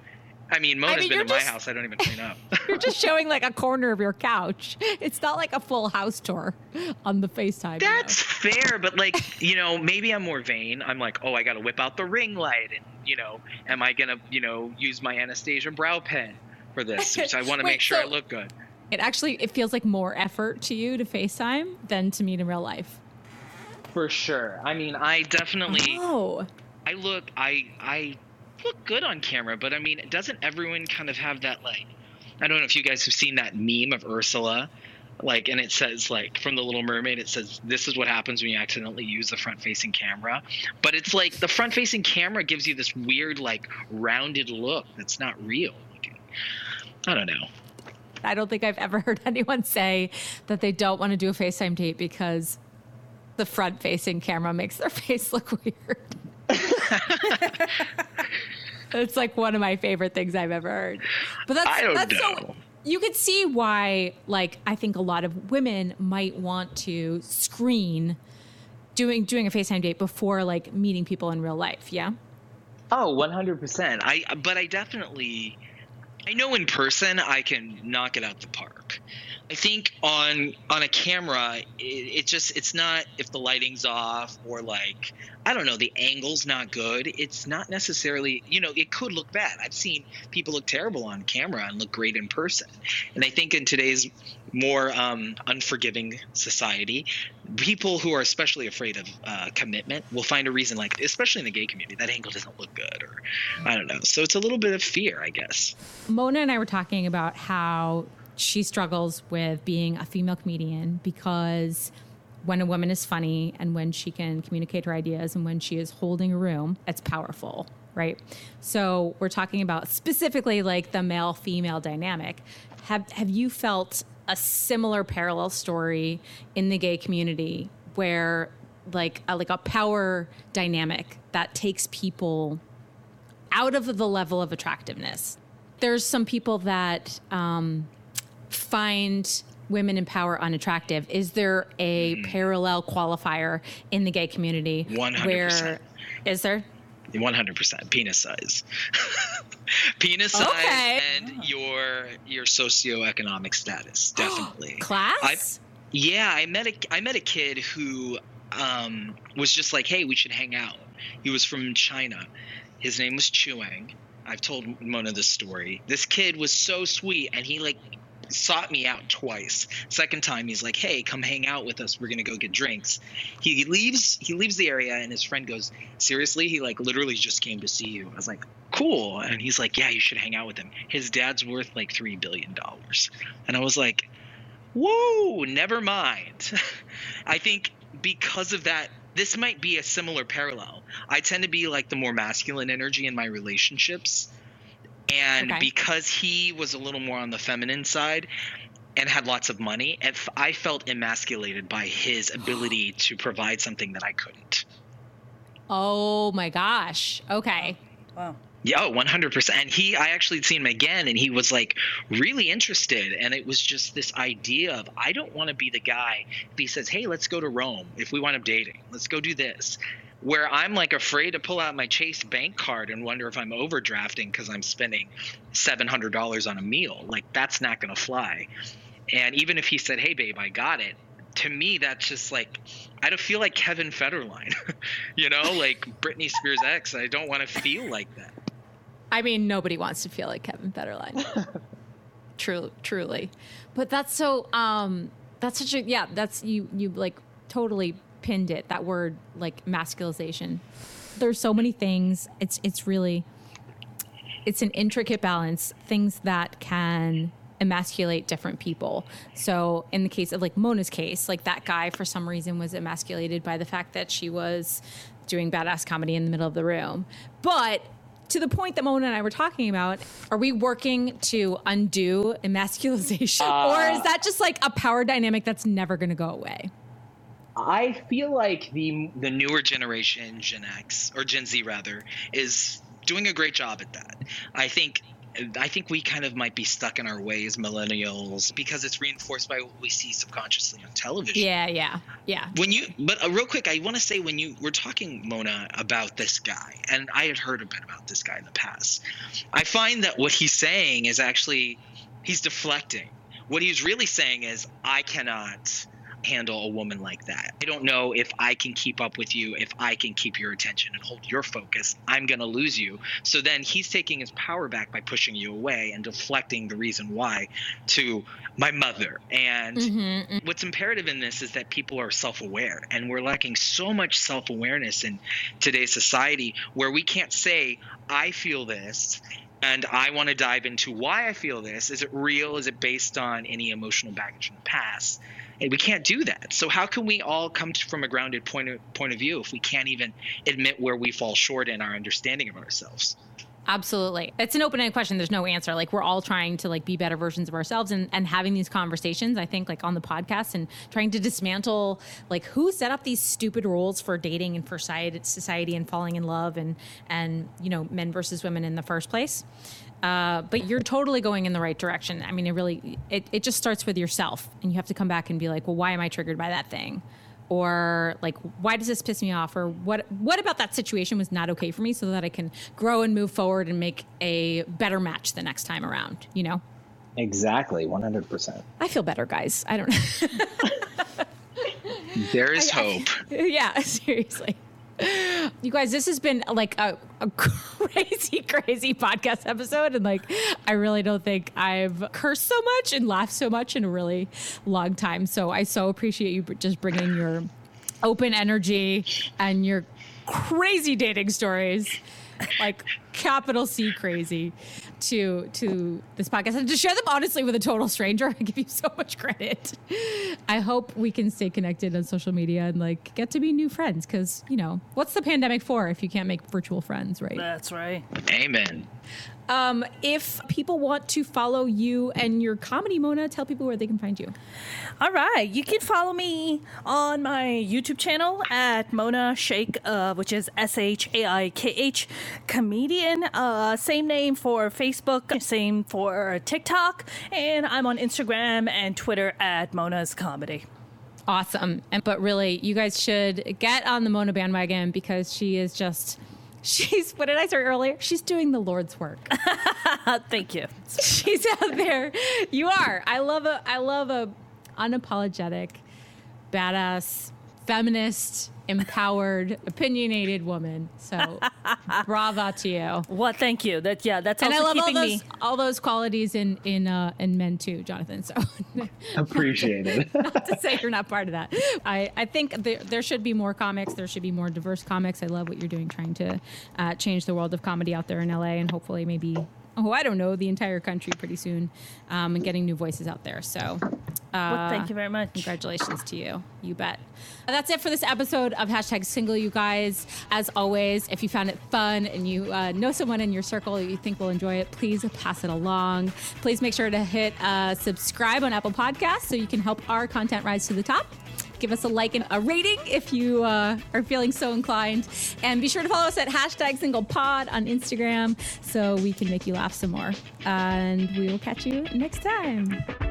I mean, Mona's mean, been in my house. I don't even clean up. You're just showing like a corner of your couch. It's not like a full house tour on the FaceTime. you know? That's fair, but like, you know, maybe I'm more vain. I'm like, oh, I got to whip out the ring light, and you know, am I gonna, you know, use my Anastasia brow pen for this? So I want to make sure I look good. It actually it feels like more effort to you to FaceTime than to meet in real life. For sure. I mean, I definitely, Oh. I look, I, I look good on camera, but I mean, doesn't everyone kind of have that like? I don't know if you guys have seen that meme of Ursula. Like, and it says, like, from the Little Mermaid, it says, This is what happens when you accidentally use the front facing camera. But it's like the front facing camera gives you this weird, like, rounded look that's not real. I don't know. I don't think I've ever heard anyone say that they don't want to do a FaceTime date because the front facing camera makes their face look weird. it's like one of my favorite things I've ever heard. But that's I don't that's know. so you could see why like I think a lot of women might want to screen doing doing a FaceTime date before like meeting people in real life, yeah? Oh, 100%. I but I definitely I know in person I can knock it out the park. I think on on a camera it, it just it's not if the lighting's off or like I don't know the angle's not good. It's not necessarily, you know, it could look bad. I've seen people look terrible on camera and look great in person. And I think in today's more um, unforgiving society, people who are especially afraid of uh, commitment will find a reason, like especially in the gay community, that angle doesn't look good, or I don't know. So it's a little bit of fear, I guess. Mona and I were talking about how she struggles with being a female comedian because when a woman is funny and when she can communicate her ideas and when she is holding a room, it's powerful, right? So we're talking about specifically like the male female dynamic. Have have you felt a similar parallel story in the gay community where like a, like a power dynamic that takes people out of the level of attractiveness? There's some people that um, find women in power unattractive. Is there a parallel qualifier in the gay community? 100%. Where is there? 100% penis size. penis size Okay. and your your socioeconomic status, definitely. Class? Yeah, I met a I met a kid who um, was just like, "Hey, we should hang out." He was from China. His name was Chuang. I've told Mona this story. This kid was so sweet, and he like sought me out twice. Second time, he's like, "Hey, come hang out with us. We're gonna go get drinks." He leaves. He leaves the area, and his friend goes, "Seriously? He like literally just came to see you." I was like, "Cool," and he's like, "Yeah, you should hang out with him. His dad's worth like three billion dollars," and I was like. Whoa, never mind. I think because of that, this might be a similar parallel. I tend to be like the more masculine energy in my relationships. And Okay. because he was a little more on the feminine side and had lots of money, if I felt emasculated by his ability to provide something that I couldn't. Oh my gosh. Okay. Wow. Yeah, oh, 100%. And he, I actually seen him again, and he was like really interested. And it was just this idea of, I don't want to be the guy if he says, hey, let's go to Rome if we wind up dating, let's go do this. Where I'm like afraid to pull out my Chase bank card and wonder if I'm overdrafting because I'm spending $700 on a meal. Like, that's not going to fly. And even if he said, hey, babe, I got it, to me, that's just like, I don't feel like Kevin Federline, you know, like Britney Spears' ex. I don't want to feel like that. I mean, nobody wants to feel like Kevin Federline. True, truly. But that's so um that's such a yeah, that's you you like totally pinned it. That word like masculization. There's so many things. It's it's really it's an intricate balance, things that can emasculate different people. So in the case of like Mona's case, like that guy for some reason was emasculated by the fact that she was doing badass comedy in the middle of the room. But to the point that Mona and I were talking about, are we working to undo emasculization? or is uh. that just like a power dynamic that's never going to go away? I feel like the the newer generation, Gen X or Gen Z rather, is doing a great job at that. I think I think we kind of might be stuck in our ways, millennials, because it's reinforced by what we see subconsciously on television. Yeah, yeah, yeah. When you, but uh, real quick, I want to say when you were talking, Mona, about this guy, and I had heard a bit about this guy in the past. I find that what he's saying is actually he's deflecting. What he's really saying is, I cannot handle a woman like that. I don't know if I can keep up with you, if I can keep your attention and hold your focus. I'm going to lose you. So then he's taking his power back by pushing you away and deflecting the reason why to my mother. And Mm-hmm, what's imperative in this is that people are self-aware and we're lacking so much self-awareness in today's society where we can't say i feel this and i want to dive into why i feel this is it real is it based on any emotional baggage in the past and we can't do that so how can we all come to, from a grounded point of point of view if we can't even admit where we fall short in our understanding of ourselves Absolutely. It's an open-ended question. There's no answer. Like we're all trying to like be better versions of ourselves and, and having these conversations, I think, like on the podcast and trying to dismantle like who set up these stupid rules for dating and for society and falling in love and and you know, men versus women in the first place. Uh, but you're totally going in the right direction. I mean, it really it, it just starts with yourself and you have to come back and be like, well, why am I triggered by that thing? or like why does this piss me off or what what about that situation was not okay for me so that I can grow and move forward and make a better match the next time around, you know? Exactly, 100%. I feel better, guys. I don't know. there is hope. yeah, seriously. You guys, this has been like a, a, crazy, crazy podcast episode. And like, I really don't think I've cursed so much and laughed so much in a really long time. So I so appreciate you just bringing your open energy and your crazy dating stories like capital C crazy to to this podcast and to share them honestly with a total stranger. I give you so much credit. I hope we can stay connected on social media and like get to be new friends because you know what's the pandemic for if you can't make virtual friends, right? That's right. Amen. Um, if people want to follow you and your comedy, Mona, tell people where they can find you. All right. You can follow me on my YouTube channel at Mona Shaikh, uh, which is S H A I K H comedian. Uh, same name for Facebook, same for TikTok. And I'm on Instagram and Twitter at Mona's Comedy awesome. And but really, you guys should get on the Mona bandwagon because she is just She's what did I say earlier? She's doing the Lord's work. Thank you. She's out there. You are. I love a I love a unapologetic, badass, feminist, empowered, opinionated woman. So, brava to you. Well, thank you. That yeah, that's and I love all those me... all those qualities in in uh, in men too, Jonathan. So appreciate it. not to say you're not part of that. I I think there there should be more comics. There should be more diverse comics. I love what you're doing, trying to uh, change the world of comedy out there in LA, and hopefully maybe oh, I don't know, the entire country pretty soon, um, and getting new voices out there. So, uh, well, thank you very much. Congratulations to you. You bet. That's it for this episode of hashtag single, you guys. As always, if you found it fun and you uh, know someone in your circle that you think will enjoy it, please pass it along. Please make sure to hit uh, subscribe on Apple Podcasts so you can help our content rise to the top give us a like and a rating if you uh, are feeling so inclined. And be sure to follow us at hashtag single pod on Instagram so we can make you laugh some more. And we will catch you next time.